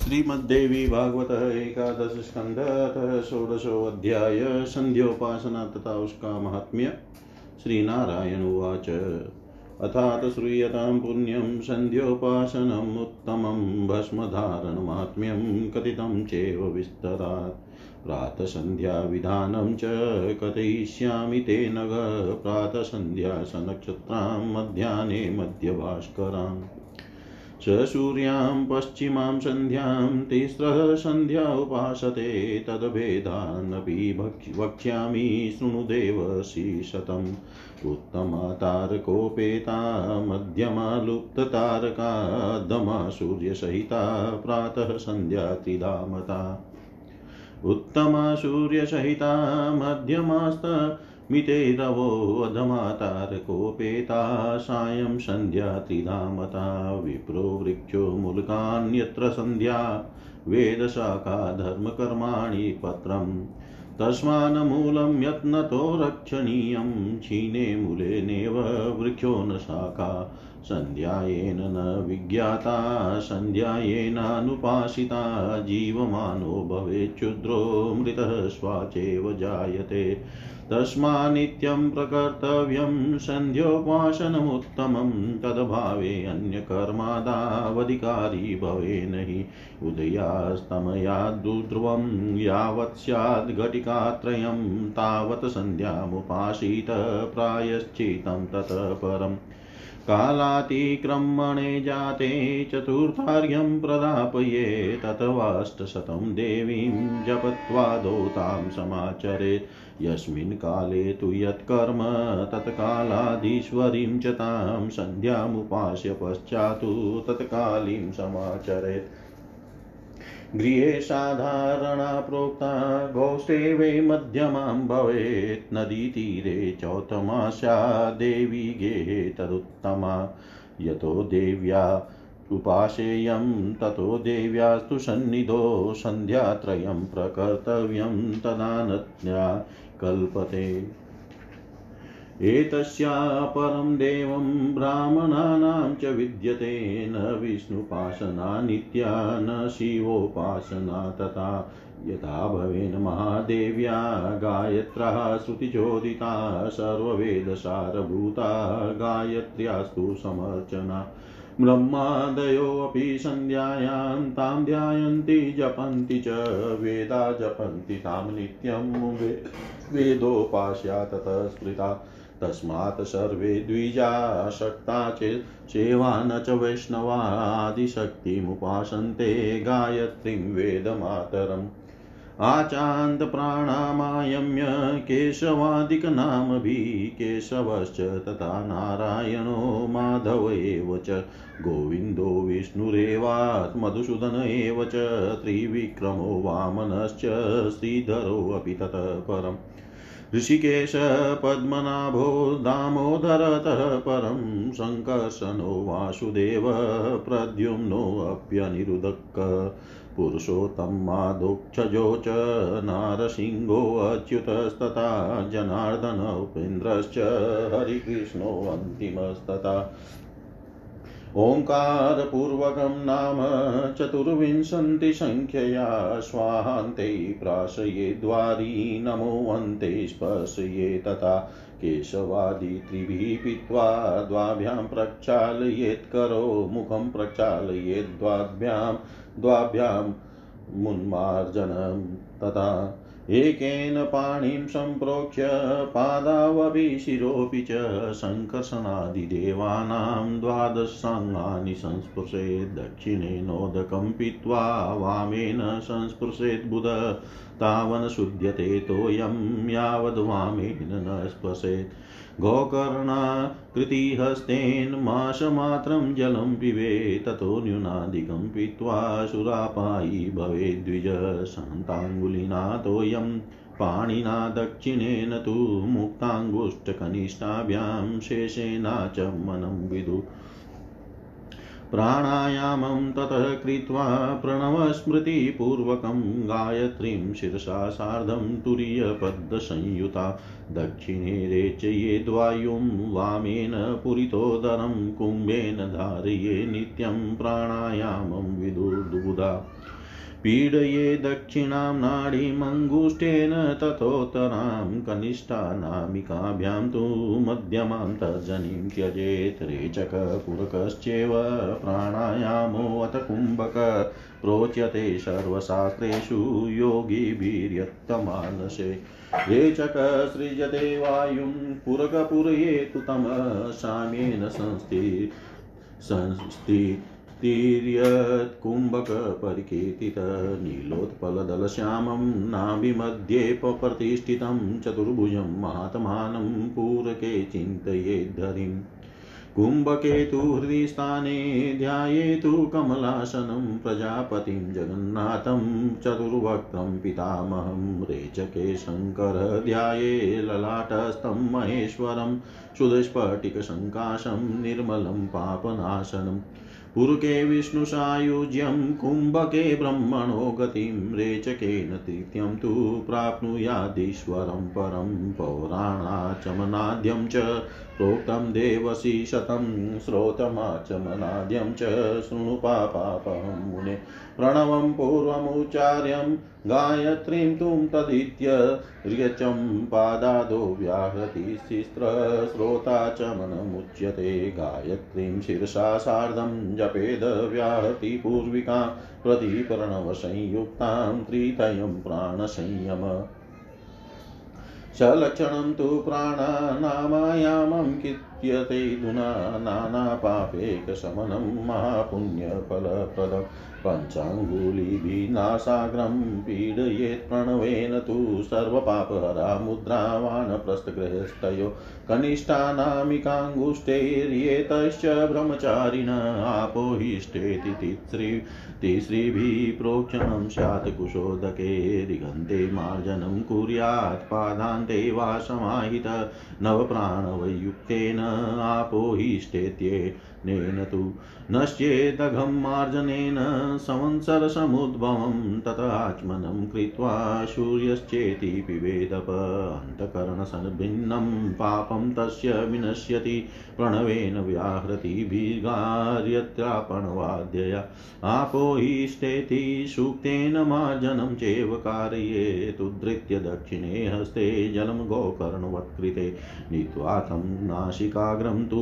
श्रीमद्देवी भागवत एकादश स्कंध षोडशोऽध्याय संध्योपासना तथा उसका महात्म्य श्री नारायण उवाच। अथात श्रूयतां पुण्यं सन्ध्योपासनम् उत्तमं भस्मधारणमाहात्म्यं कथितं चेव विस्तरात्। प्रातसन्ध्याविधानं च कथयिष्यामि ते नग प्रातसन्ध्या सनक्षत्रां मध्याह्ने मध्यभास्कराम् स सूर्यां पश्चिमां सन्ध्यां तिस्रः सन्ध्या उपासते तद्भेदानपि वक्ष्यामि शृणुदेवसि शतम् उत्तमा तारकोपेता, मध्यमा लुप्ततारका, दमा सूर्यसहिता, प्रातः सन्ध्या त्रिधामता। उत्तमा सूर्यसहिता, मध्यमास्त मितेरवो अधमातारकोपेता सायं सन्ध्या त्रिधामता, विप्रो वृक्षो मूलकान्यत्र सन्ध्या वेदशाखा धर्मकर्माणि पत्रम् तस्मान्मूलं यत्नतो रक्षणीयं क्षीणे मूलेनेव वृक्षो न शाखा सन्ध्यायेन न विज्ञाता सन्ध्यायेनानुपासिता जीवमानो भवेच्छुद्रो मृतः स्वाचेव जायते। तस्मान्नित्यं प्रकर्तव्यं सन्ध्योपासनमुत्तमं तद्भावे अन्यकर्मादावधिकारी भवेन हि उदयास्तमयाद्दुध्रुवं यावत् स्याद् घटिकात्रयं तावत् सन्ध्यामुपासीत प्रायश्चितं ततः परम्। कालातिक्रमणे जाते चतुर्थार्घ्यं प्रदापये ततवाष्टशतं देवीं जपत्वादौ तां समाचरेत्। यस्मिन् काले तु यत्कर्म तत्कालाधीश्वरीं च तां सन्ध्यामुपास्य पश्चात्तु तत्कालीं समाचरेत्। गृहे साधारणा प्रोक्ता गोष्ठे वै मध्यमां भवेत्, नदीतीरे चौतमास्या देवी गेहे तदुत्तमा। यतो देव्या उपासेयं ततो देव्यास्तु सन्निधो सन्ध्यात्रयं प्रकर्तव्यं तदानज्ञा कल्पते। एतस्या परं देवं ब्राह्मणानां च विद्यते न विष्णुपासना नित्या न शिवोपासना तथा यथा भवेन महादेव्या गायत्र्याः श्रुतिचोदिता सर्ववेदसारभूता गायत्र्यास्तु समर्चना ब्रह्मादयोऽपि सन्ध्यायां तां ध्यायन्ति, जपन्ति च वेदा, जपन्ति तां नित्यं वेदोपास्या ततः स्मृता। तस्मात् सर्वे द्विजाशक्ता चेत् सेवा न च वैष्णवादिशक्तिमुपासन्ते गायत्रीं वेदमातरम्। आचान्तप्राणामायम्य केशवादिकनामभिः केशवश्च तथा नारायणो माधव एव च, गोविन्दो विष्णुरेवात्मधुसूदन एव च, त्रिविक्रमो वामनश्च श्रीधरोऽपि ततः परम्। ऋषिकेश पद्मनाभो दामोदरतः परं सङ्कर्षणो वासुदेव प्रद्युम्नोऽप्यनिरुदक् पुरुषोत्तमादोक्षजो च नारसिंहोऽच्युतस्तथा जनार्दन उपेन्द्रश्च हरिकृष्णोऽन्तिमस्तथा ओङ्कारपूर्वकं नाम चतुर्विंशतिसङ्ख्यया स्वाहान्ते प्राशये द्वारी नमोऽन्ते स्पर्शये तथा केशवादि पीत्वा द्वाभ्यां प्रक्षालयेत्करो मुखं प्रक्षालयेद्वाभ्यां द्वाभ्यां मुन्मार्जनं तथा एकेन पाणिं सम्प्रोक्ष्य पादावपि शिरोऽपि च सङ्कर्षणादिदेवानां द्वादशाङ्गानि संस्पृशेत् दक्षिणेनोदकं पीत्वा वामेन संस्पृशेत् बुध। तावन् शुध्यते तोयं यावद्वामेन न स्पृशेत्। गोकर्णाकृतिहस्तेन मासमात्रं जलं पिबे, ततो न्यूनाधिकं पीत्वा सुरापायी भवेद्विज शान्ताङ्गुलिनाथोऽयं। पाणिना दक्षिणेन तु मुक्ताङ्गुष्ठकनिष्ठाभ्यां शेषेना च मनं विदु। प्राणायामं ततः कृत्वा प्रणवस्मृतिपूर्वकं गायत्रीं शिरसा सार्धं तुरीयपद्मसंयुता दक्षिणे रेचयेद्वायुं वामेन पुरितोदरं कुम्भेन धारये नित्यं प्राणायामं विदुर्दुबुधा पीडये दक्षिणां नाडीमङ्गुष्ठेन तथोत्तरां कनिष्ठानामिकाभ्यां तु मध्यमां तर्जनीं त्यजेत् रेचकपुरकश्चेव प्राणायामोऽथ कुम्भक प्रोच्यते सर्वशास्त्रेषु योगिभिर्यत्तमानसे रेचक सृजते वायुं पुरकपुरयेतु तमः साम्येन संस्थि संस्थि तिर्यत्कुम्भकपरिकीर्तित नीलोत्पलदलश्यामं नाभिमध्ये प्रतिष्ठितं चतुर्भुजं महात्मानं पूरके चिन्तयेद्धरिम् कुम्भकेतु हृदिस्थाने ध्यायेतु कमलासनं प्रजापतिं जगन्नाथं चतुर्वक्त्रं पितामहं रेचके शङ्कर ध्याये ललाटस्थं महेश्वरं सुदस्फटिकसङ्काशं निर्मलं पापनाशनम् पुरुके विष्णुसायुज्यं कुम्भके ब्रह्मणो गतिं रेचकेन तृतीयं तु प्राप्नुयादीश्वरं परं पौराणाचमनाद्यं च प्रोक्तं देवसी शतं श्रोतमाचमनाद्यं च शृणु पापापहं मुने प्रणवं पूर्वमुच्चार्यं गायत्रीं तुं तदित्यर्यचं पादादो व्याहृति शिस्त्रस्रोताचमनमुच्यते गायत्रीं शिरसा सार्धं जपेद व्याहति पूर्विकां प्रतिप्रणवसंयुक्तां त्रितयं प्राणसंयम सलक्षणं तु प्राणानामायामं कित्यते धुना नानापापेकशमनं महापुण्यफलप्रदम्। पञ्चाङ्गुलिभिनासाग्रं पीडयेत् प्रणवेन तु सर्वपापहरा मुद्रावानप्रस्थगृहस्थयो कनिष्ठानामिकाङ्गुष्ठैर्येतश्च ब्रह्मचारिण आपोहिष्ठेति तिसृभिः प्रोक्षणं स्यात् कुशोदके दिगन्ते मार्जनं कुर्यात् पादान्ते वा समाहित नवप्राणवयुक्तेन आपोहिष्ठेत्येनेन तु। नश्येदघं मार्जनेन संवत्सरसमुद्भवं तथाचमनं कृत्वा सूर्यश्चेति पिबेदप अन्तःकरणसन्भिन्नं पापं तस्य विनश्यति। प्रणवेन व्याहृतिभिर्गार्यत्रापणवाद्यया आपो हि सूक्तेन मार्जनं चैव कारयेतुद्धृत्य दक्षिणे हस्ते जलं गोकर्णवत्कृते। नीत्वा तं नासिकाग्रं तु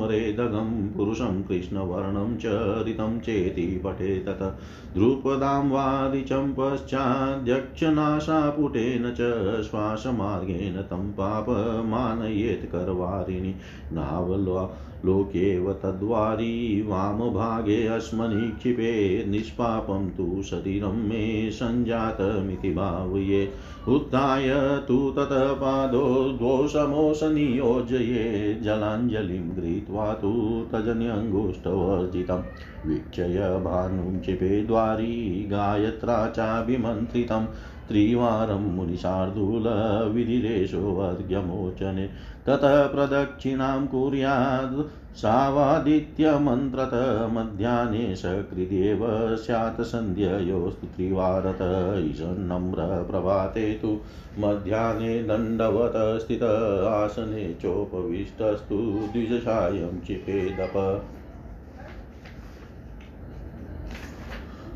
वामकुक्षोस्मरेदगं पुरुषं कृष्णवर्णं च ऋतं चेति पठेतत द्रुपदां वादिचं पश्चाद्यक्षनाशापुटेन च श्वासमार्गेण तं पापमानयेत् करवारिणि। नावल्वा लोकेव तद्वारी वामभागे अस्मनिक्षिपे, निष्पापं तु शरीरं मे सञ्जातमिति भावये। उत्थाय तु ततः पादो दोषमोषनियोजये जलाञ्जलिं गृहीत्वा तु तजन्यङ्गुष्ठवर्जितं। वीक्षय भानुं चिपे द्वारी गायत्रा चाभिमन्त्रितं त्रिवारं मुनिशार्दूलविधिरेशोऽर्घ्यमोचने ततः प्रदक्षिणां कुर्याद् सावादित्यमन्त्रत मध्याह्ने सकृदेव स्यात् सन्ध्ययोस्तु त्रिवारत। ईशन्नम्र प्रभाते तु मध्याह्ने दण्डवत स्थित आसने चोपविष्टस्तु द्विजसायं चिपेदप।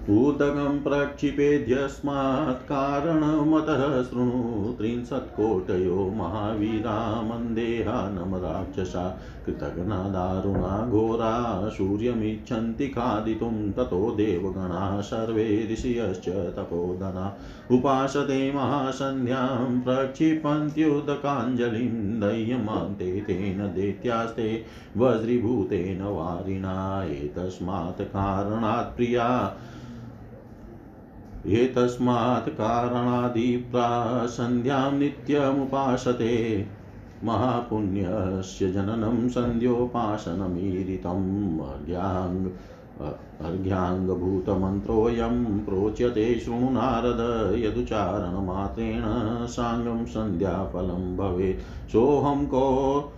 उदगं प्रक्षिपेद्यस्मात् कारणमतः शृणु त्रिंशत्कोटयो महावीरा मन्देहानमराक्षसा कृतघ्ना दारुणा घोरा सूर्यमिच्छन्ति खादितुं ततो देवगणाः सर्वे ऋषयश्च तपोधना उपासते महासन्ध्यां प्रक्षिपन्त्युदकाञ्जलिं दह्यमान्ते तेन दैत्यास्ते वज्रीभूतेन वारिणा एतस्मात् कारणात् प्रिया एतस्मात् कारणादिप्रा सन्ध्यां नित्यमुपासते। महापुण्यस्य जननं सन्ध्योपासनमीरितम्। अर्घ्याङ् अर्घ्याङ्गभूतमन्त्रोऽयं प्रोच्यते शृणु नारद यदुच्चारणमात्रेण साङ्गं सन्ध्याफलं भवेत्। सोऽहं को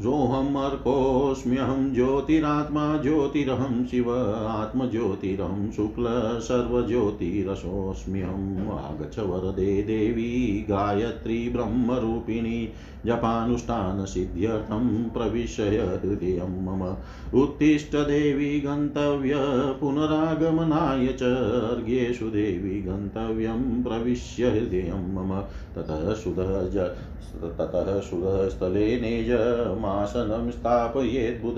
सोऽहमर्कोऽस्म्यहं ज्योतिरात्मा ज्योतिरहं शिव आत्मज्योतिरहं शुक्ल सर्वज्योतिरसोऽस्म्यहम् आगच्छ वरदे देवी गायत्री ब्रह्मरूपिणी। जपानुष्ठानसिद्ध्यर्थं प्रविशय हृदयं मम उत्तिष्ठ देवी गन्तव्य पुनरागमनाय च अर्घ्येषु देवी गन्तव्यं प्रविश्य हृदयं मम ततः सुधः ततः सुधस्थले नेजमासनं स्थापयेद्बुध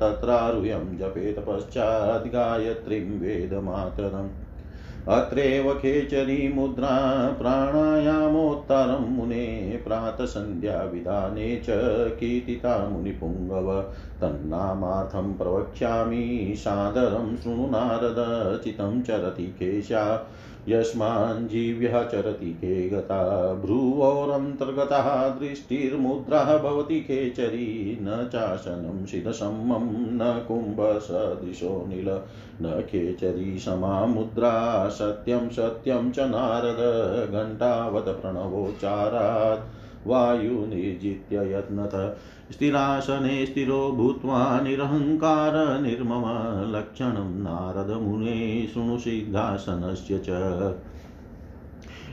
तत्रारुह्यं जपेत पश्चात् गायत्रीं वेदमातरम् अत्रैव खेचरी मुद्रा प्राणायामोत्तरं मुने प्रातसन्ध्याविधाने च कीर्तिता मुनिपुङ्गव। तन्नामार्थं प्रवक्ष्यामि, सादरं शृणु नारद, चितं चरति केशा। यस्माञ्जीव्यः चरति के गता, भ्रुवोरन्तर्गतः दृष्टिर्मुद्रः भवति केचरी, न चाशनं शिरसम्मं न कुम्भसदृशो नील, न केचरी समा मुद्रा सत्यं सत्यं च नारद, घण्टावत् प्रणवोच्चारात् वायुनिर्जित्य यत्नथ स्थिरासने स्थिरो भूत्वा निरहङ्कार निर्मम लक्षणं नारदमुने शृणु सिद्धासनस्य च।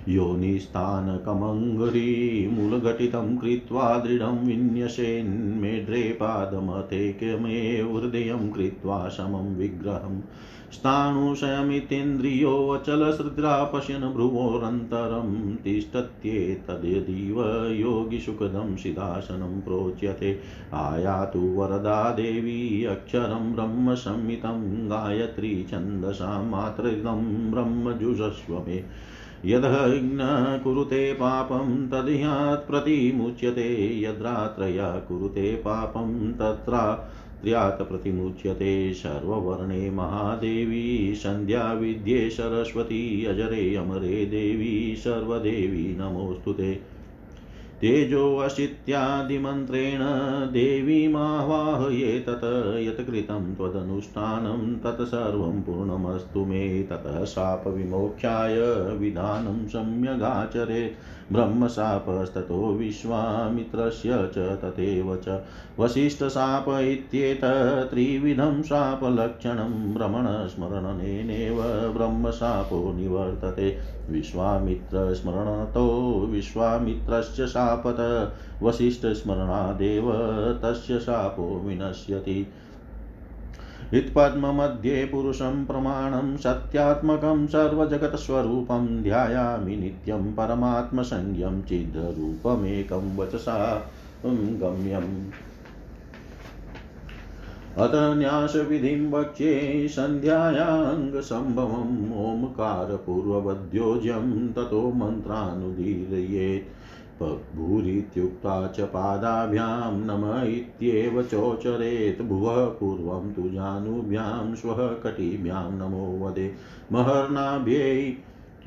योनिस्थानकमङ्गरीमूलघटितं कृत्वा दृढं विन्यसेन्मेढ्रे पादमतेकमेव हृदयं कृत्वा समं विग्रहम्। स्थाणुशयमितेन्द्रियोऽचलसृद्रा पश्यन् भ्रुवोरन्तरं तिष्ठत्येतद्यदीव योगिसुखदं सिदासनं प्रोच्यते। आयातु वरदा देवी अक्षरं ब्रह्मसंहितं, गायत्री छन्दसा मातृदं ब्रह्मजुषस्व मे यदघ्न कुरुते पापं तद्यात् प्रतिमुच्यते, यद्रात्रया कुरुते पापं तत्रा त्र्यात् प्रतिमुच्यते सर्ववर्णे महादेवी सन्ध्या विद्ये सरस्वती, अजरे अमरे देवी, सर्वदेवी नमोऽस्तु ते। तेजोऽशित्यादिमन्त्रेण देवीमावाहये तत्, यत् कृतं त्वदनुष्ठानं, तत् सर्वं पूर्णमस्तु मे, ततः शापविमोक्षाय विधानं सम्यगाचरेत्। ब्रह्मशापस्ततो विश्वामित्रस्य च तथैव च वसिष्ठशाप इत्येतत् त्रिविधं शापलक्षणं भ्रमणस्मरणनेनैव ब्रह्मशापो निवर्तते। विश्वामित्रस्मरणतो विश्वामित्रस्य शापत, वसिष्ठस्मरणादेव तस्य शापो विनश्यति। हृत्पद्ममध्ये पुरुषं प्रमाणं सत्यात्मकं सर्वजगत्स्वरूपं ध्यायामि नित्यं परमात्मसंज्ञं चिद्रूपमेकं वचसा गम्यम्। अत न्यासविधिं वक्ष्ये सन्ध्यायाङ्गसम्भवम् ओङ्कारपूर्ववद्योज्यं ततो मन्त्रानुदीरयेत्। भूरित्युक्ता च पादाभ्यां नम इत्येव चोचरेत् भुवः पूर्वं तु जानुभ्यां श्वः कटिभ्यां नमो वदे। महर्नाभ्यै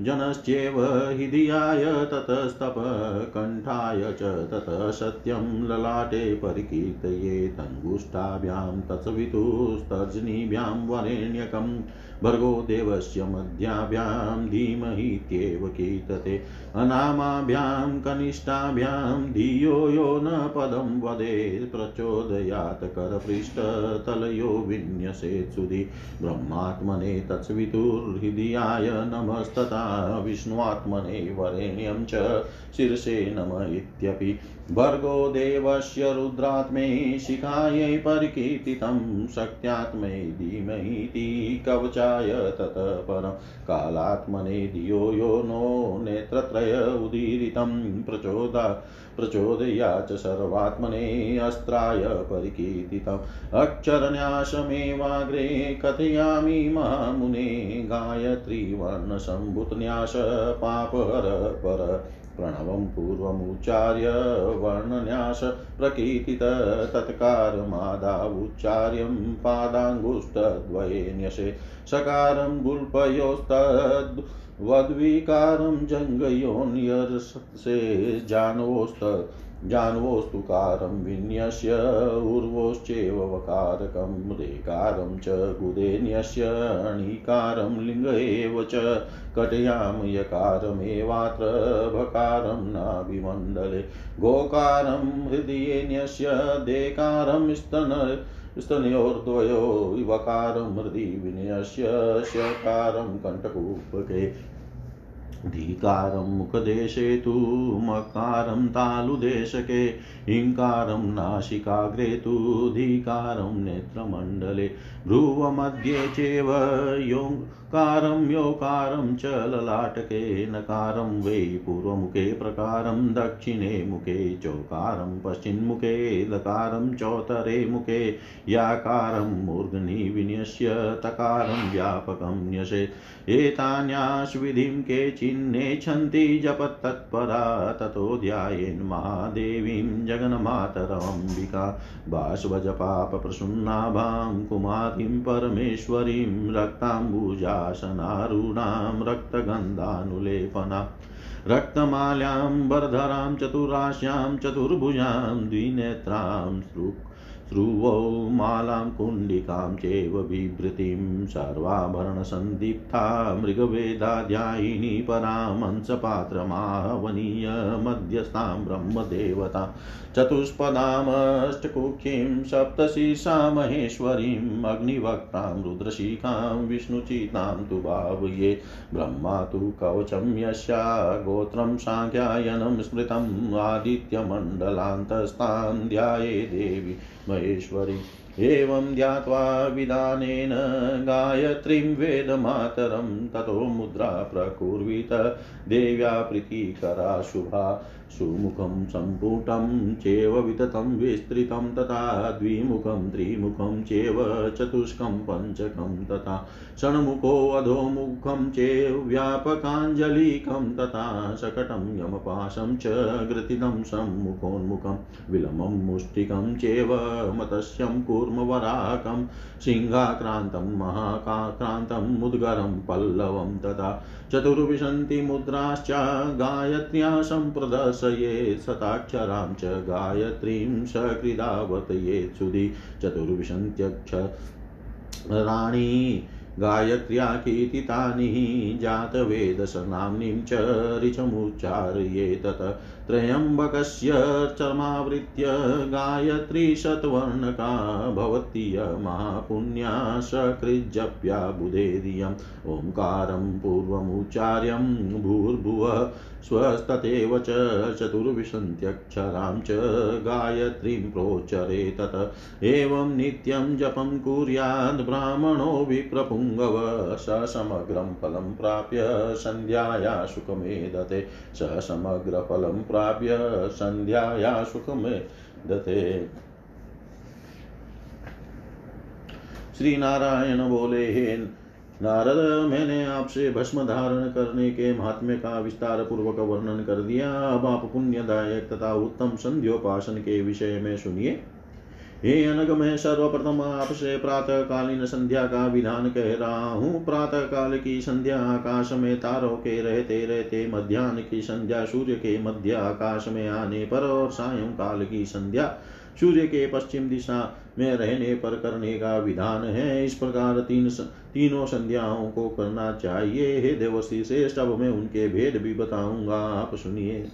जनश्चेव हृदयाय ततस्तपकण्ठाय च ततः सत्यं ललाटे परिकीर्तयेतङ्गुष्ठाभ्यां तत्सवितुस्तर्जनीभ्यां वरेण्यकम्। भर्गो देवस्य मध्याभ्यां धीमहीत्येव कीर्तते। अनामाभ्यां, कनिष्ठाभ्यां धियो यो न पदं वदेत् प्रचोदयात् करपृष्ठतलयो विन्यसेत् सुधि। ब्रह्मात्मने तत्सवितुर्हृदयाय नमस्तथा। विष्णुआत्मने वरेण्यं च शीर्षे नम इत्यपि। भर्गो देवस्य रुद्रात्मै शिखायै परिकीर्तितं शक्त्यात्मै धीमहीति कवचाय ततः परं कालात्मने धियो यो नो नेत्रत्रय उदीरितं प्रचोदा प्रचोदया च सर्वात्मने अस्त्राय परिकीर्तितम् अक्षरन्यासमेवाग्रे कथयामि महामुने गायत्री वर्णसम्भुतन्यास पापहर पर प्रणवं पूर्वमुच्चार्य वर्णन्यास प्रकीर्तित तत्कारमादावुच्चार्यं पादाङ्गुष्ठद्वये न्यसे। सकारं गुल्पयोस्तद्वद्विकारं जङ्गयोन्यर्षे जानोस्त जान्वोस्तुकारं विन्यस्य, ऊर्वोश्चेव वकारकं रेकारं च गुदेन्यस्य णीकारं लिङ्ग एव च कटयां यकारमेवात्र भकारं नाभिमण्डले। गोकारं हृदयेन्यस्य, देकारं स्तन, स्तनयोर्द्वयो वकारं हृदि विनयस्य शकारं कण्टकूपके धीकारं मुखदेशे तु मकारं तालुदेशके हिङ्कारं नासिकाग्रे तु धीकारं नेत्रमण्डले भ्रुवमध्ये चेव योकारं योकारं च ललाटके, नकारं वै पूर्वमुखे प्रकारं, दक्षिणे मुखे चौकारं, पश्चिन्मुखे लकारं, चौतरे मुखे याकारं, मूर्धनि विन्यस्य तकारं, व्यापकं न्यसेत् एतान्याश्विधिं केचिन्नेच्छन्ति जपत्तत्परा, ततो ध्यायेन् महादेवीं जगन्मातरम्बिका बाष्वजपापप्रसुन्नाभां कुमार परमेश्वरीं रक्ताम्बुजासनारूढां रक्तगन्धानुलेपना रक्तमाल्यां वरधरां चतुराश्यां चतुर्भुजां द्विनेत्रां ध्रुवौ मालां कुण्डिकां चैव बिभृतिं सर्वाभरणसन्दीप्ता मृगवेदाध्यायिनी परामंसपात्रमाहवनीय मध्यस्थां ब्रह्मदेवता चतुष्पदामष्टकुक्षीं सप्तशीर्षा महेश्वरीम् अग्निवक्तां रुद्रशिखां विष्णुचितां तु भावये ब्रह्मा तु कवचं यस्या गोत्रं साङ्ख्यायनं स्मृतम् आदित्यमण्डलान्तस्तां ध्याये देवी महेश्वरी एवं ध्यात्वा विधानेन गायत्रीं वेदमातरं ततो मुद्रा प्रकुर्वीत। देव्या प्रीतिकरा शुभा, सुमुखं सम्पुटं चेव विततं, विस्तृतं तथा द्विमुखं, त्रिमुखं चेव चतुष्कं, पञ्चकं तथा षण्मुखोऽधोमुखं चेव व्यापकाञ्जलिकं तथा शकटं यमपाशं च घृतिनं सम्मुखोन्मुखं विलमं मुष्टिकं चेव मतस्यं कूर्मवराकं सिंहाक्रान्तं महाकाक्रान्तं मुद्गरं पल्लवं तथा चतुर्विशन्ति मुद्राश्च गायत्र्या सम्प्रदर्शयेत् शताक्षरां च गायत्रीं सकृदावर्तयेत् सुधि चतुर्विशन्त्यक्षराणि गायत्र्या कीर्तितानि जातवेदसनाम्नीं च ऋचमुच्चारयेतत त्र्यम्बकस्य चर्मावृत्य गायत्री शतवर्णका भवतीय महापुण्या सकृज्जप्या बुधेरियम् ओङ्कारं पूर्वमुच्चार्यं भूर्भुवः स्वस्ततेव च चतुर्विंशत्यक्षरां च गायत्रीं प्रोच्चरे तत एवं नित्यं जपं कुर्याद् ब्राह्मणो विप्रपुङ्गव। स समग्रं फलं प्राप्य सन्ध्याया सुखमेदते स समग्रफलं प्राप्य संध्याया सुख में दते श्री नारायण बोले, हे नारद, मैंने आपसे भस्म धारण करने के महात्म्य का विस्तार पूर्वक वर्णन कर दिया। अब आप पुण्यदायक तथा उत्तम संध्योपासन के विषय में सुनिए। हे अनग मैं सर्वप्रथम आपसे प्रातः कालीन संध्या का विधान कह रहा हूँ। प्रातः काल की संध्या आकाश में तारों के रहते रहते, मध्यान्ह की संध्या सूर्य के मध्य आकाश में आने पर और सायं काल की संध्या सूर्य के पश्चिम दिशा में रहने पर करने का विधान है। इस प्रकार तीन तीनों संध्याओं को करना चाहिए। हे देवसी श्रेष्ठ, अब मैं उनके भेद भी बताऊँगा। आप सुनिए।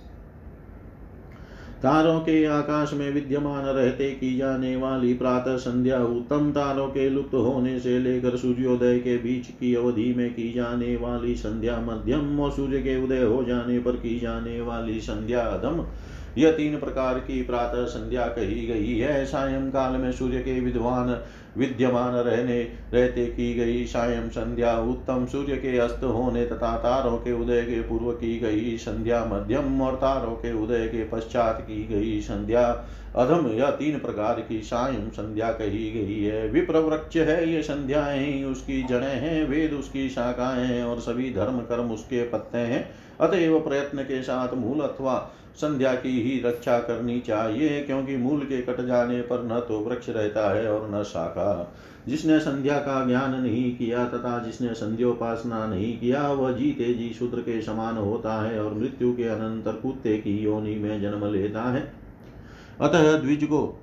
तारों के आकाश में विद्यमान रहते की जाने वाली प्रातः संध्या उत्तम तारों के लुप्त होने से लेकर सूर्योदय के बीच की अवधि में की जाने वाली संध्या मध्यम और सूर्य के उदय हो जाने पर की जाने वाली संध्या अधम। यह तीन प्रकार की प्रातः संध्या कही गई है। सायं काल में सूर्य के विद्वान विद्यमान रहने, रहते की गई। सायं संध्या उत्तम सूर्य के अस्त होने तथा तारों के उदय के पूर्व की गई। संध्या मध्यम और तारों के उदय के पश्चात की गई। संध्या अधम, यह तीन प्रकार की सायं संध्या कही गई है। विप्रवृक्ष है ये संध्याएँ, उसकी जड़ें हैं, वेद उसकी शाखाएँ और सभी धर्म कर्म उसके पत्ते हैं। अतएव प्रयत्न के साथ मूल अथवा संध्या की ही रक्षा करनी चाहिए, क्योंकि मूल के कट जाने पर न तो वृक्ष रहता है और न शाखा। जिसने संध्या का ज्ञान नहीं किया तथा जिसने संध्योपासना नहीं किया, वह जीते जी शूद्र के समान होता है और मृत्यु के अनंतर कुत्ते की योनि में जन्म लेता है। अतः द्विज को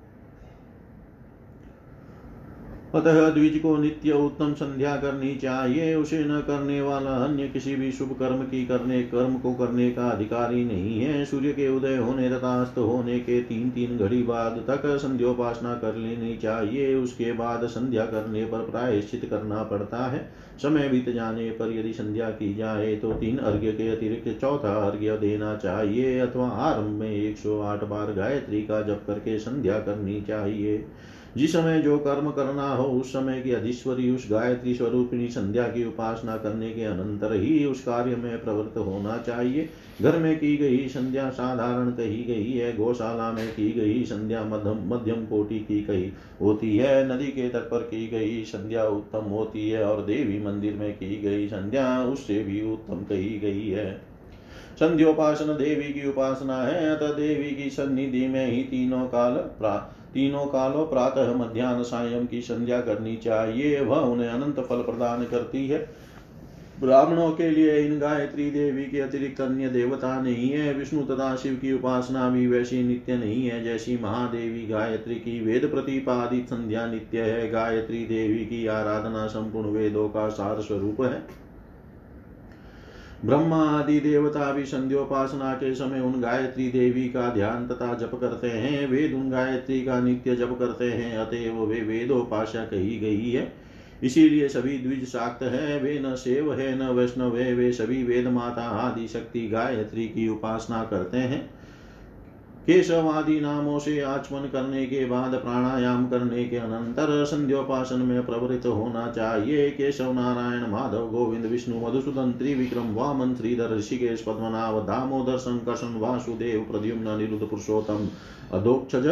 अतः द्विज को नित्य उत्तम संध्या करनी चाहिए, उसे न करने वाला अन्य किसी भी शुभ कर्म की करने, कर्म को करने का अधिकारी नहीं है। सूर्य के उदय होने तथा अस्त होने के तीन तीन घड़ी बाद तक संध्योपासना कर लेनी चाहिए। उसके बाद संध्या करने पर प्रायश्चित करना पड़ता है। समय बीत जाने पर यदि संध्या की जाए तो तीन अर्घ्य के अतिरिक्त चौथा अर्घ्य देना चाहिए, अथवा आरंभ में एक सौ आठ बार गायत्री का जप करके संध्या करनी चाहिए। जिस समय जो कर्म करना हो, उस समय की अधीश्वरी, उस गायत्री स्वरूपिणी संध्या की उपासना करने के अनंतर ही उस कार्य में प्रवृत्त होना चाहिए। घर में की गई संध्या साधारण कही गई है, गौशाला में की गई संध्या मध्यम मध्यम कोटि की कही होती है, नदी के तट पर की गई संध्या उत्तम होती है और देवी मंदिर में की गई संध्या उससे भी उत्तम कही गई है। संध्योपासना देवी की उपासना है, अतः देवी की सन्निधि में ही तीनों काल प्राप्त तीनों कालों प्रातः मध्यान्ह सायं की संध्या करनी चाहिए। वह उन्हें अनंत फल प्रदान करती है। ब्राह्मणों के लिए इन गायत्री देवी के अतिरिक्त अन्य देवता नहीं है। विष्णु तथा शिव की उपासना भी वैसी नित्य नहीं है, जैसी महादेवी गायत्री की वेद प्रतिपादित संध्या नित्य है। गायत्री देवी की आराधना संपूर्ण वेदों का सार स्वरूप है। ब्रह्मा आदि देवता भी संध्योपासना के समय उन गायत्री देवी का ध्यान तथा जप करते हैं। वेद उन गायत्री का नित्य जप करते हैं, अतएव वे वेदोपासना कही गई है। इसीलिए सभी द्विज शाक्त है, वे न सेव है, न वैष्णव है, वे सभी वेद माता आदि शक्ति गायत्री की उपासना करते हैं। केशव आदि नामों से आचमन करने के बाद प्राणायाम करने के अनंतर संध्योपासन में प्रवृत्त होना चाहिए। केशव नारायण माधव गोविंद विष्णु मधुसूदन त्रिविक्रम वामन श्रीधर ऋषिकेश पद्मनाभ दामोदर संकर्षण वासुदेव प्रद्युम्न निरुद्ध पुरुषोत्तम अधोक्षज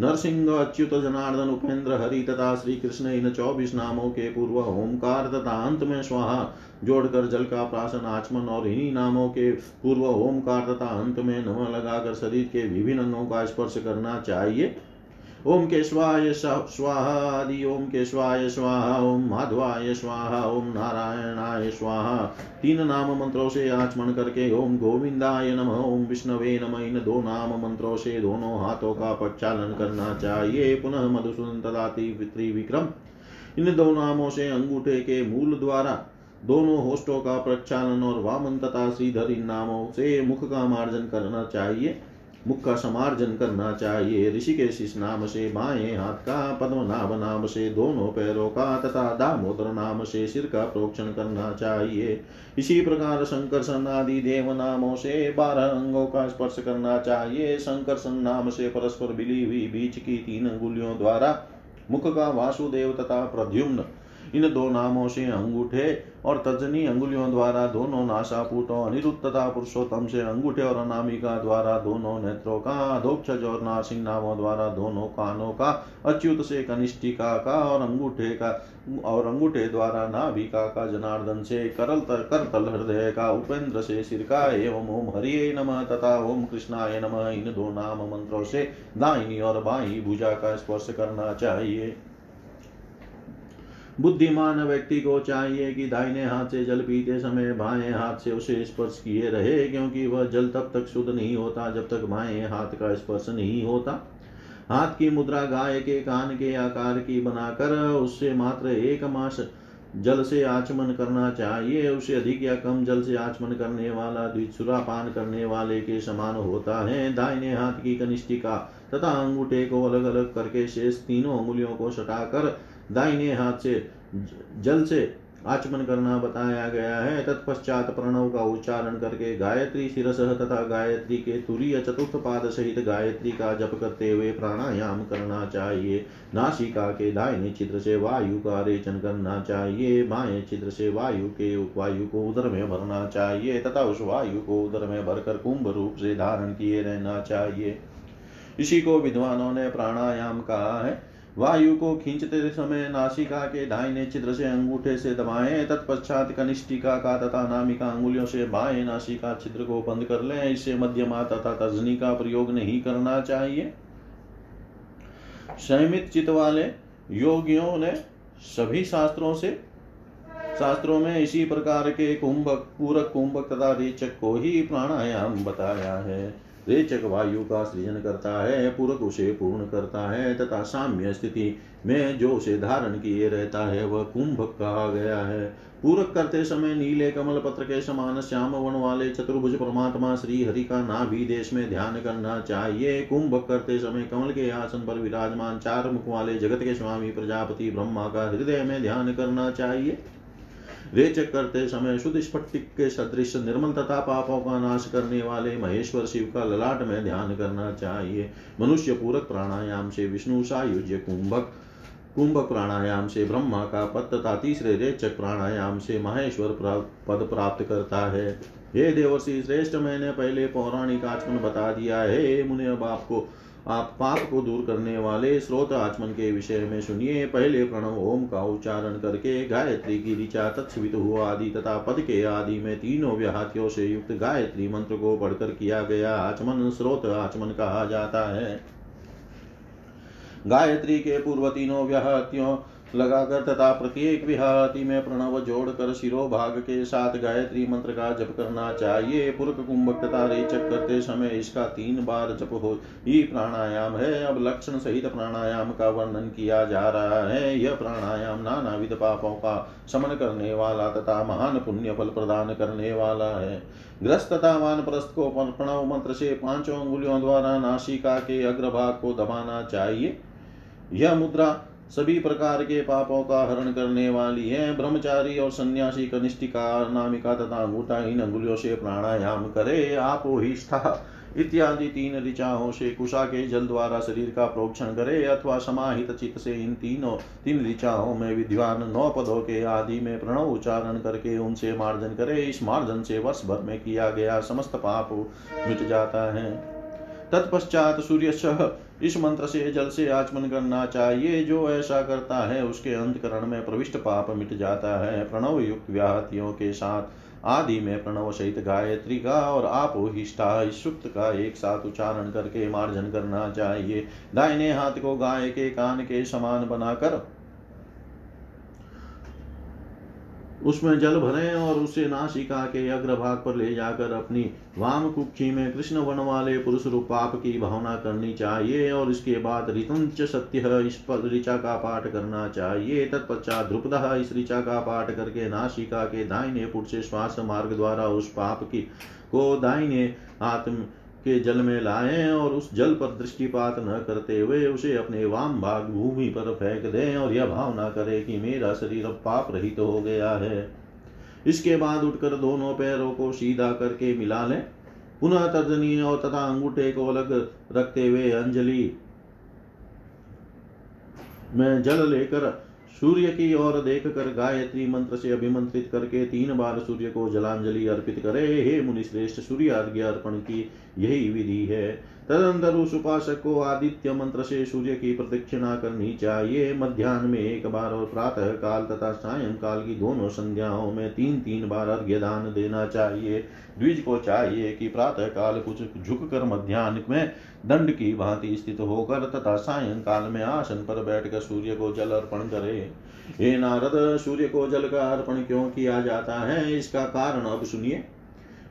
नरसिंह अच्युत जनार्दन उपेंद्र हरि तथा श्री कृष्ण इन चौबीस नामों के पूर्व ओंकार तथा अंत में स्वाहा। जोड़कर जल का प्राशन आचमन और इन्हीं नामों के पूर्व ओंकार तथा अंत में नम लगाकर शरीर के विभिन्न अंगों का स्पर्श करना चाहिए। ओम केशवाय स्वाहा आदि ओम केशवाय स्वाहा, ओम माधवाय स्वाहा, ओम नारायणाय स्वाहा। तीन नाम मंत्रों से आचमन करके ओम गोविंदाय नम, ओम विष्णवे नम। इन दो नाम मंत्रों से दोनों हाथों का प्रचालन करना चाहिए। पुनः मधुसूदन तथा विक्रम। इन दो नामों से अंगूठे के मूल द्वारा दोनों होस्टों का प्रक्षालन और वामन तथा श्रीधर इन नामों से मुख का मार्जन करना चाहिए। मुख का समार्जन करना चाहिए। ऋषिकेश इस नाम से बाएँ हाथ का, पद्मनाभ नाम से दोनों पैरों का, तथा दामोदर नाम से सिर का प्रोक्षण करना चाहिए। इसी प्रकार संकर्षण आदि देव नामों से बारह अंगों का स्पर्श करना चाहिए। संकर्षण नाम से परस्पर बिली हुई बीच की तीन अंगुलियों द्वारा मुख का वासुदेव तथा प्रद्युम्न इन दो नामों से अंगूठे और तजनी अंगुलियों द्वारा दोनों नाशापुटों अनिरुद्ध तथा पुरुषोत्तम से अंगूठे और अनामिका द्वारा दोनों नेत्रों का अधोक्षज और नासिंग नामों द्वारा दोनों कानों का, अच्युत से कनिष्ठिका का और अंगूठे का, और अंगूठे द्वारा नाभिका का, जनार्दन से करल तर कर तल हृदय का, उपेंद्र से सिर का, एवं ओम हरिये नम तथा ओम कृष्णाय नम, इन दो नाम मंत्रों से दाहिनी और बाई भुजा का स्पर्श करना चाहिए। बुद्धिमान व्यक्ति को चाहिए कि दाहिने हाथ से जल पीते समय बाएँ हाथ से उसे स्पर्श किए रहे, क्योंकि वह जल तब तक शुद्ध नहीं होता जब तक बाएँ हाथ का स्पर्श नहीं होता। हाथ की मुद्रा गाय के कान के आकार की बनाकर उससे मात्र एक मास जल से आचमन करना चाहिए। उसे अधिक या कम जल से आचमन करने वाला, द्विचुरा पान करने वाले के समान होता है। दाहिने हाथ की कनिष्ठिका तथा अंगूठे को अलग अलग करके शेष तीनों उंगलियों को सटाकर दाहिने हाथ से, जल से आचमन करना बताया गया है। तत्पश्चात प्रणव का उच्चारण करके गायत्री शिरस तथा गायत्री के तुरीय चतुर्थ पाद सहित गायत्री का जप करते हुए प्राणायाम करना चाहिए। नासिका के दाहिने चित्र से वायु का रेचन करना चाहिए। बाएँ चित्र से वायु के वायु को उदर में भरना चाहिए तथा उस वायु को उदर में भरकर कुंभ रूप से धारण किए रहना चाहिए। इसी को विद्वानों ने प्राणायाम कहा है। वायु को खींचते समय नासिका के दाहिने चित्र से अंगूठे से दबाएँ, तत्पश्चात कनिष्ठिका का तथा नामिका अंगुलियों से बाएँ नासिका छिद्र को बंद कर लें। इससे मध्यमा तथा तजनी का प्रयोग नहीं करना चाहिए। संयमित चित वाले योगियों ने सभी शास्त्रों से, शास्त्रों में इसी प्रकार के कुंभक, पूरक कुंभक तथा रेचक को ही प्राणायाम बताया है। रेचक वायु का सृजन करता है, पूरक उसे पूर्ण करता है, तथा साम्य स्थिति में जो उसे धारण किए रहता है, वह कुंभक कहा गया है। पूरक करते समय नीले कमल पत्र के समान श्याम वन वाले चतुर्भुज परमात्मा श्री हरि का नाभि देश में ध्यान करना चाहिए। कुंभक करते समय कमल के आसन पर विराजमान चार मुख वाले जगत के स्वामी प्रजापति ब्रह्मा का हृदय में ध्यान करना चाहिए। रेचक करते समय शुद्ध स्फटिक के सदृश निर्मल तथा पापों का नाश करने वाले महेश्वर शिव का ललाट में ध्यान करना चाहिए। मनुष्य पूरक प्राणायाम से विष्णु, सायुज्य, कुंभक कुंभक प्राणायाम से ब्रह्मा का पद तथा तीसरे रेचक प्राणायाम से महेश्वर पद प्राप्त करता है। हे देवर्षि, श्रेष्ठ, मैंने पहले पौराणिक आचमन बता दिया है। मुनि अब आपको आप पाप को दूर करने वाले स्रोत आचमन के विषय में सुनिए। पहले प्रणव ओम का उच्चारण करके गायत्री की ऋचा तत्सवित हुआ आदि तथा पद के आदि में तीनों व्याहतियों से युक्त गायत्री मंत्र को पढ़कर किया गया आचमन स्रोत आचमन कहा जाता है। गायत्री के पूर्व तीनों व्याहतियों लगाकर तथा प्रत्येक विहाति में प्रणव जोड़कर शिरो भाग के साथ गायत्री मंत्र का जप करना चाहिए। पुरक कुंभक तथा रेचक करते समय इसका तीन बार जप हो ही प्राणायाम है। अब लक्षण सहित प्राणायाम का वर्णन किया जा रहा है। यह प्राणायाम नाना विध पापों का शमन करने वाला तथा महान पुण्य फल प्रदान करने वाला है। ग्रस्त तथा मान वानप्रस्थ को प्रणव मंत्र से पाँचों अंगुलियों द्वारा नासिका के अग्रभाग को दबाना चाहिए। यह मुद्रा सभी प्रकार के पापों का हरण करने वाली है। ब्रह्मचारी और सन्यासी कनिष्ठिका नामिका तथा अंगूठा इन अंगुलियों से प्राणायाम करे, आप ही इत्यादि तीन ऋचाओं से कुशा के जल द्वारा शरीर का प्रोक्षण करे, अथवा समाहित चित्त से इन तीनों, तीन ऋचाओं में विद्वान नौ पदों के आदि में प्रणव उच्चारण करके उनसे मार्जन करे। इस मार्जन से वर्ष भर में किया गया समस्त पाप मिट जाता है। तत्पश्चात सूर्य इस मंत्र से, जल से, आचमन करना चाहिए। जो ऐसा करता है, उसके अंतकरण में प्रविष्ट पाप मिट जाता है। प्रणव युक्त व्याहतियों के साथ आदि में प्रणव सहित गायत्री का और आपोहिष्ठा सुक्त का एक साथ उच्चारण करके मार्जन करना चाहिए। दाहिने हाथ को गाय के कान के समान बनाकर उसमें जल भरें और उसे नासिका के अग्रभाग पर ले जाकर अपनी वाम कुक्षी में कृष्ण वन वाले पुरुष रूप पाप की भावना करनी चाहिए और इसके बाद ऋतुंच सत्य इस ऋचा का पाठ करना चाहिए। तत्पश्चात ध्रुपद इस ऋचा का पाठ करके नासिका के दाहिने पुट से श्वास मार्ग द्वारा उस पाप की को दाहिने आत्म के जल में लाएँ और उस जल पर दृष्टिपात न करते हुए उसे अपने वाम भाग भूमि पर फेंक दें और यह भावना करे कि मेरा शरीर अब पाप रहित तो हो गया है। इसके बाद उठकर दोनों पैरों को सीधा करके मिला लें। पुनः तर्जनी और तथा अंगूठे को अलग रखते हुए अंजलि, में जल लेकर सूर्य की ओर देख कर गायत्री मंत्र से अभिमंत्रित करके तीन बार सूर्य को जलांजलि अर्पित करे, हे मुनिश्रेष्ठ सूर्य अर्घ्य अर्पण की यही विधि है। तदंतर उस उपासक को आदित्य मंत्र से सूर्य की प्रदक्षिणा करनी चाहिए। मध्यान्ह में एक बार और प्रातः काल तथा सायं काल की दोनों संध्याओं में तीन तीन बार अर्घ्य दान देना चाहिए। द्विज को चाहिए कि प्रातः काल कुछ झुक कर मध्यान्ह में दंड की भांति स्थित होकर तथा सायं काल में आसन पर बैठकर सूर्य को जल अर्पण करे। हे नारद, सूर्य को जल का अर्पण क्यों किया जाता है? इसका कारण अब सुनिए।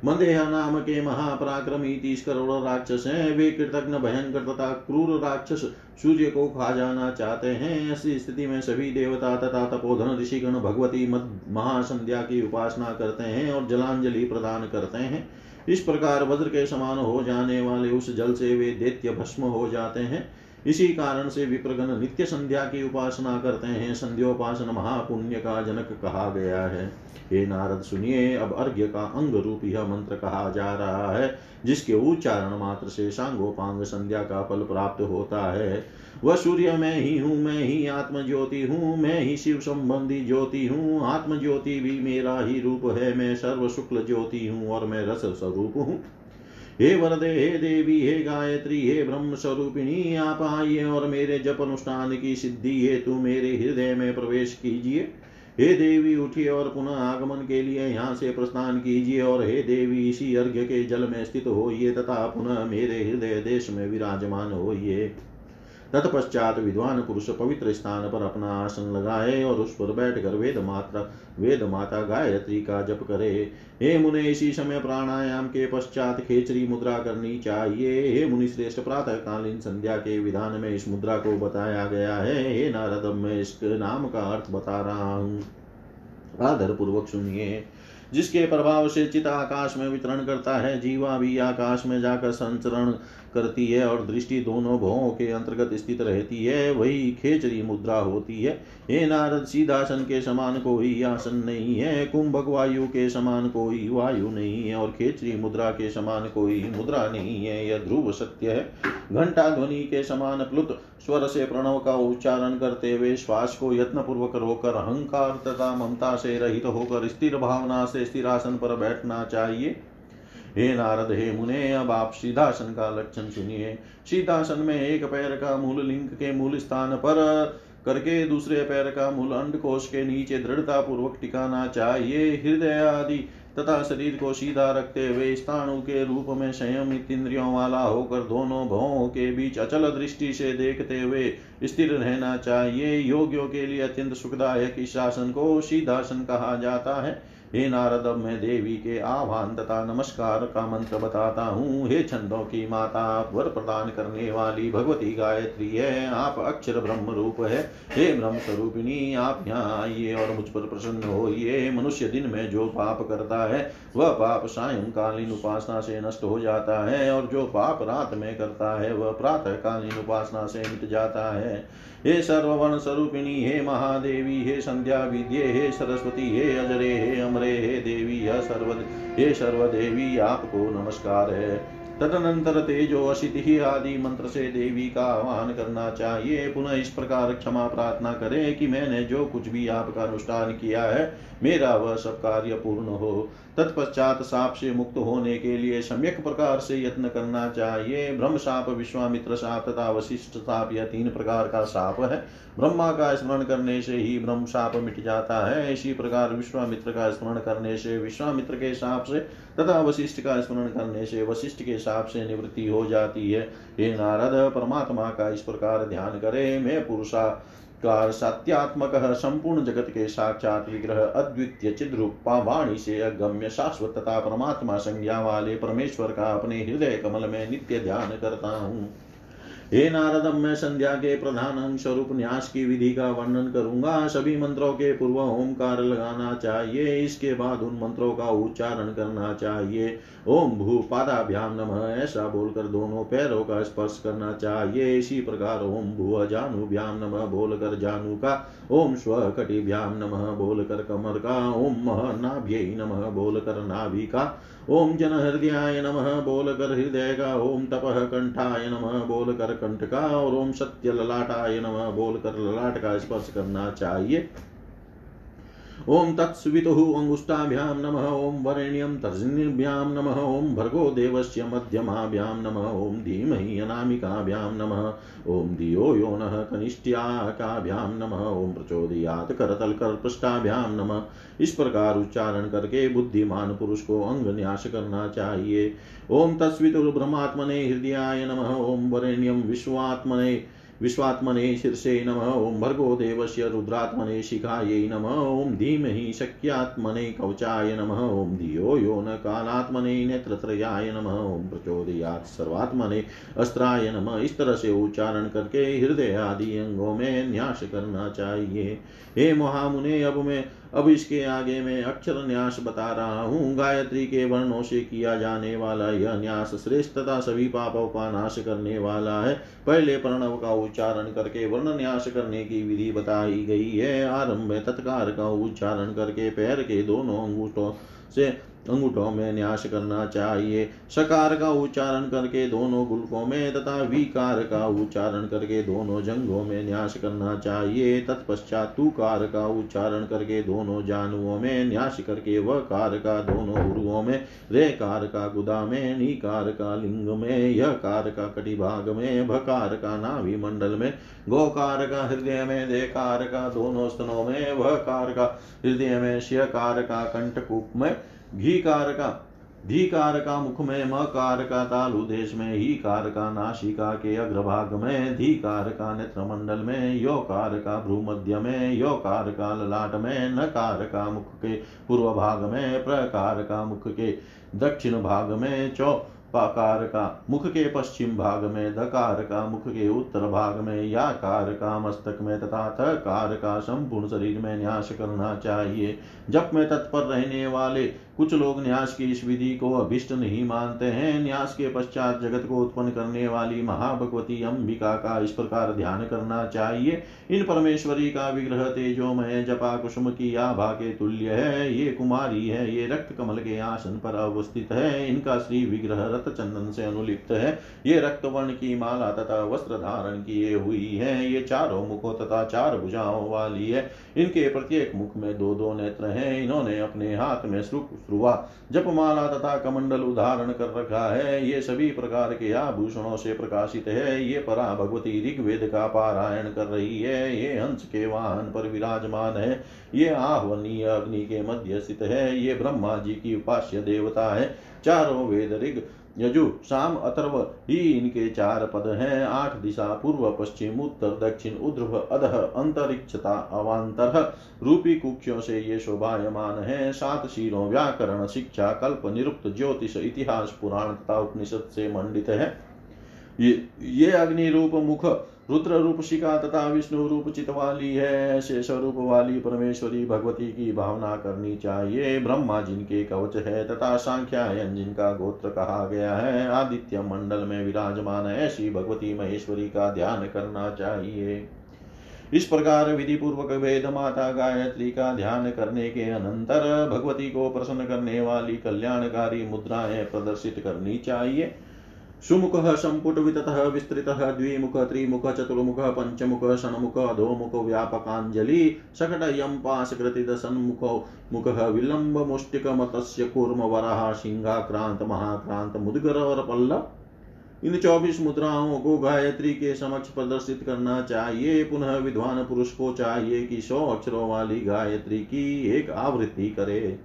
मदेह नाम के महापराक्रमी तीस करोड़ राक्षस हैं वे कृतज्ञ भयंकर तथा क्रूर राक्षस सूर्य को खा जाना चाहते हैं। ऐसी स्थिति में सभी देवता तथा तपोधन ऋषिगण भगवती महासंध्या की उपासना करते हैं और जलांजलि प्रदान करते हैं। इस प्रकार वज्र के समान हो जाने वाले उस जल से वे दैत्य भस्म हो जाते हैं। इसी कारण से विप्रगण नित्य संध्या की उपासना करते हैं। संध्योपासन महापुण्य का जनक कहा गया है। हे नारद, सुनिए, अब अर्घ्य का अंग रूप यह मंत्र कहा जा रहा है, जिसके उच्चारण मात्र से सांगोपांग संध्या का फल प्राप्त होता है। वह सूर्य मैं ही हूँ, मैं ही आत्म ज्योति हूँ, मैं ही शिव संबंधी ज्योति हूँ आत्म ज्योति भी मेरा ही रूप है, मैं सर्व शुक्ल ज्योति हूँ और मैं रस स्वरूप हूँ। हे वरदे, हे देवी, हे गायत्री, हे ब्रह्म स्वरूपिणी आप आइए और मेरे जप अनुष्ठान की सिद्धि हेतु मेरे हृदय में प्रवेश कीजिए। हे देवी, उठिए और पुनः आगमन के लिए यहाँ से प्रस्थान कीजिए और हे देवी, इसी अर्घ्य के जल में स्थित होइए तथा पुनः मेरे हृदय देश में विराजमान होइए। तत्पश्चात विद्वान पुरुष पवित्र स्थान पर अपना आसन लगाए और उस पर बैठकर वेद मात्रा, वेद माता गायत्री का जप करे। हे मुने, इसी समय प्राणायाम के पश्चात खेचरी मुद्रा करनी चाहिए। हे मुनि, श्रेष्ठ प्रातः कालीन संध्या के विधान में इस मुद्रा को बताया गया है। हे नारद, मैं इस नाम का अर्थ बता रहा हूँ। आदर पूर्वक सुनिए। जिसके प्रभाव से चित आकाश में वितरण करता है, जीवा भी आकाश में जाकर संचरण करती है और दृष्टि दोनों भवों के अंतर्गत स्थित रहती है, वही खेचरी मुद्रा होती है। हे नारद, सीधासन के समान कोई आसन नहीं है कुंभक वायु के समान कोई वायु नहीं है और खेचरी मुद्रा के समान कोई मुद्रा नहीं है। यह ध्रुव सत्य है। घंटा ध्वनि के समान प्लुत स्वर से प्रणव का उच्चारण करते हुए श्वास को यत्न पूर्वक रोकर अहंकार तथा ममता से रहित होकर स्थिर भावना से स्थिर आसन पर बैठना चाहिए। हे नारद, हे मुने, अब आप सीधासन का लक्षण सुनिए। सीधासन में एक पैर का मूल लिंग के मूल स्थान पर, करके दूसरे पैर का मूल अंड कोश के नीचे दृढ़ता पूर्वक टिकाना चाहिए। हृदय आदि तथा शरीर को सीधा रखते हुए स्थाणु के रूप में संयमित इंद्रियों वाला होकर दोनों भवों के बीच अचल दृष्टि से देखते हुए स्थिर रहना चाहिए। योगियों के लिए अत्यंत सुखदायक इस शासन को सीधासन कहा जाता है। हे नारद, मैं देवी के आह्वान तथा नमस्कार का मंत्र बताता हूँ। हे छंदों की माता, वर प्रदान करने वाली भगवती गायत्री है। आप अक्षर ब्रह्म रूप है। हे ब्रह्म स्वरूपिणी, आप यहाँ आइए और मुझ पर प्रसन्न होइए। मनुष्य दिन में जो पाप करता है, वह पाप सायंकालीन उपासना से नष्ट हो जाता है और जो पाप रात में करता है, वह प्रातः कालीन उपासना से मिट जाता है। हे सर्ववन स्वरूपिणी, हे महादेवी, हे संध्या विद्ये हे सरस्वती, हे अजरे, हे अमरे, हे देवी हे सर्व हे सर्वदेवी आपको नमस्कार है। तदनंतर तेजो, अशिति आदि मंत्र से देवी का आह्वान करना चाहिए। पुनः इस प्रकार क्षमा प्रार्थना करें कि मैंने जो कुछ भी आपका अनुष्ठान किया है, मेरा वह सब कार्य पूर्ण हो। तत्पश्चात साप से मुक्त होने के लिए सम्यक प्रकार से यत्न करना चाहिए। ब्रह्म साप विश्वामित्र साप तथा वशिष्ठ साप, यह तीन प्रकार का साप है। ब्रह्मा का स्मरण करने से ही ब्रह्म साप मिट जाता है। इसी प्रकार विश्वामित्र का स्मरण करने से विश्वामित्र के साप से तथा वशिष्ठ का स्मरण करने से वशिष्ठ के साप से निवृत्ति हो जाती है। हे नारद, परमात्मा का इस प्रकार ध्यान करे। मैं पुरुषा कार सत्यात्मक संपूर्ण जगत के साक्षात विग्रह अद्वितीय चिद्रूपा वाणी से अगम्य शाश्वत तथा परमात्मा संज्ञा वाले परमेश्वर का अपने हृदय कमल में नित्य ध्यान करता हूँ। हे नारद, मैं संध्या के प्रधान अंग स्वरूप न्यास की विधि का वर्णन करूँगा। सभी मंत्रों के पूर्व ओंकार लगाना चाहिए। इसके बाद उन मंत्रों का उच्चारण करना चाहिए। ओम भू पादाभ्याम नम, ऐसा बोलकर दोनों पैरों का स्पर्श करना चाहिए। इसी प्रकार ओम भू जानुभ्याम नम, बोलकर जानु का। ओम स्व कटिभ्याम नम, बोलकर कमर का। ओम मह नाभ्य नम, बोलकर नाभि का। ओम जन हृदयाय नम, बोलकर हृदय का ओम तपह कंठाय नम, बोलकर कंठ का, और ओम सत्य ललाटाय नम, बोलकर ललाट का स्पर्श करना चाहिए। ओम तत्सवितुः अंगुष्ठाभ्यां नमः ओम वरेण्यं तर्जन्यभ्यां नमः ओम भर्गो देवस्य मध्यमाभ्यां नमः ओम धीमहि अनामिकाभ्यां नमः ओम धियो यो नः कनिष्ठ्याकाभ्यां नमः ओम प्रचोदयात् करतलकर्पृष्ठाभ्यां नमः इस प्रकार उच्चारण करके बुद्धिमान पुरुष को अंग न्यास करना चाहिए ओम तत्सवितुर्ब्रह्मात्मने हृदयाय नमः ओम वरेण्यं विश्वात्मने विश्वात्मने शीर्षे नम, ओं भर्गो देवस्य रुद्रात्मने शिखायै नम, ओं धीमहि शक्यात्मने कवचाय नम, ओं धियो यो न कालात्मने नेत्रत्रयाय नम, ओं प्रचोदयात् सर्वात्मने अस्त्राय नम इस तरह से उच्चारण करके हृदय आदि अंगों में न्यास करना चाहिए। हे महामुने, अब मैं अब इसके आगे मैं अक्षर न्यास बता रहा हूँ। गायत्री के वर्णों से किया जाने वाला यह न्यास श्रेष्ठ तथा सभी पापों का नाश करने वाला है। पहले प्रणव का उच्चारण करके वर्ण न्यास करने की विधि बताई गई है। आरंभ में तत्कार का उच्चारण करके पैर के दोनों अंगूठों से अंगूठों में न्यास करना चाहिए। सकार का उच्चारण करके दोनों गुलकों में तथा विकार का उच्चारण करके दोनों जंगों में न्यास करना चाहिए। तत्पश्चात तुकार का उच्चारण करके दोनों जानुओं में न्यास करके व कार का दोनों उरुओं में रे कार का गुदा में, निकार का लिंग में यह कार का कटिभाग में, भकार का नाभि मंडल में, गोकार का हृदय में, देकार का दोनों स्तनों में वह कार का हृदय में, श्यकार का कंठकूप में घी कार का धीकार का मुख में म कार का तालु देश में, ही कार का नाशिका के अग्रभाग में धीकार का नेत्र मंडल में योकार का भ्रूमध्य में योकार का ललाट में नकार का मुख के पूर्व भाग में प्रकार का मुख के दक्षिण भाग में, चौ पाकार का मुख के पश्चिम भाग में दकार का मुख के उत्तर भाग में, या कार का मस्तक में, तथा थकार का संपूर्ण शरीर में न्यास करना चाहिए। जप में तत्पर रहने वाले कुछ लोग न्यास की इस विधि को अभिष्ट नहीं मानते हैं। न्यास के पश्चात जगत को उत्पन्न करने वाली महाभगवती अंबिका का इस प्रकार ध्यान करना चाहिए। इन परमेश्वरी का विग्रह तेजोमय जपा कुसुम की आभा के तुल्य है। ये कुमारी है, ये रक्त कमल के आसन पर अवस्थित है। इनका श्री विग्रह रत चंदन से अनुलिप्त है। ये रक्त वर्ण की माला तथा वस्त्र धारण किए हुई है। ये चारों मुखों तथा चार भुजाओं वाली है। इनके प्रत्येक मुख में दो दो नेत्र हैं। इन्होंने अपने हाथ में श्रुवा जपमाला तथा कमंडल उदाहरण कर रखा है। ये सभी प्रकार के आभूषणों से प्रकाशित है। ये परा भगवती ऋग्वेद का पारायण कर रही है। ये हंस के वाहन पर विराजमान है। ये आह्वनीय अग्नि के मध्य स्थित है। ये ब्रह्मा जी की उपास्य देवता है। चारों वेद ऋग यजु, शाम, अथर्व, ही इनके चार पद हैं। आठ दिशा, पूर्व, पश्चिम, उत्तर, दक्षिण, उध्रव, अधः, अंतरिक्षता अवान्तर रूपी कुक्षों से ये शोभायमान है। सात शीरों व्याकरण, शिक्षा, कल्प, निरुक्त, ज्योतिष, इतिहास, पुराण तथा उपनिषद से मंडित है। ये ये अग्नि रूप मुख रुद्र रूप शिका तथा विष्णु रूप चित वाली है। ऐसे स्वरूप वाली परमेश्वरी भगवती की भावना करनी चाहिए। ब्रह्मा जिनके कवच है तथा सांख्यायन जिनका गोत्र कहा गया है, आदित्य मंडल में विराजमान ऐसी भगवती महेश्वरी का ध्यान करना चाहिए। इस प्रकार विधि पूर्वक वेद माता गायत्री का ध्यान करने के अनंतर भगवती को प्रसन्न करने वाली कल्याणकारी मुद्राएँ प्रदर्शित करनी चाहिए। सुमुख संपुट विततः विस्तृत, द्विमुख, त्रिमुख, चतुर्मुख पंचमुख षण्मुख अधोमुख सन्मुख मुख विलंब मुष्टिक मत्स्य कूर्म वराह सिंहाक्रांत महाक्रांत मुदगर और पल्लव इन चौबीस मुद्राओं को गायत्री के समक्ष प्रदर्शित करना चाहिए। पुनः विद्वान पुरुष को चाहिए कि सौ अक्षरों वाली गायत्री की एक आवृत्ति करे।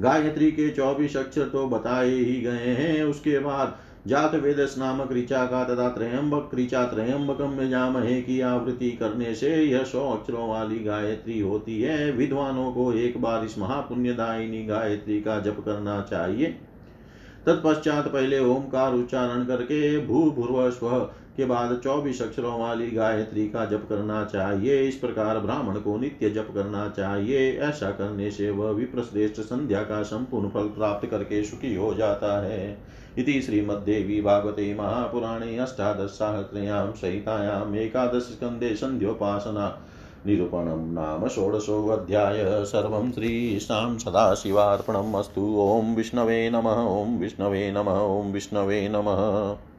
गायत्री के चौबीस अक्षर तो बताए ही गए हैं। उसके बाद जात वेद नामक ऋचा का तथा त्रयंबक ऋचा त्रयंबकम जामहे की आवृत्ति करने से यह सौ अक्षरों वाली गायत्री होती है। विद्वानों को एक बार इस महापुण्यदायिनी गायत्री का जप करना चाहिए। तत्पश्चात पहले ओमकार उच्चारण करके भू भूर्व स्व के बाद चौबीस अक्षरों वाली गायत्री का जप करना चाहिए। इस प्रकार ब्राह्मण को नित्य जप करना चाहिए। ऐसा करने से वह विप्रश्रेष्ठ संध्या का संपूर्ण फल प्राप्त करके सुखी हो जाता है। इति श्रीमद्देवी भागवते महापुराणे अष्टादशसाहस्रयां सहितायाम् एकादशस्कन्धे सन्ध्योपासना निरूपणं नाम षोडशोऽध्याय। सर्वं श्रीशां सदाशिवार्पणम् अस्तु। ॐ विष्णवे नमः। ॐ विष्णवे नमः। ॐ विष्णवे नमः।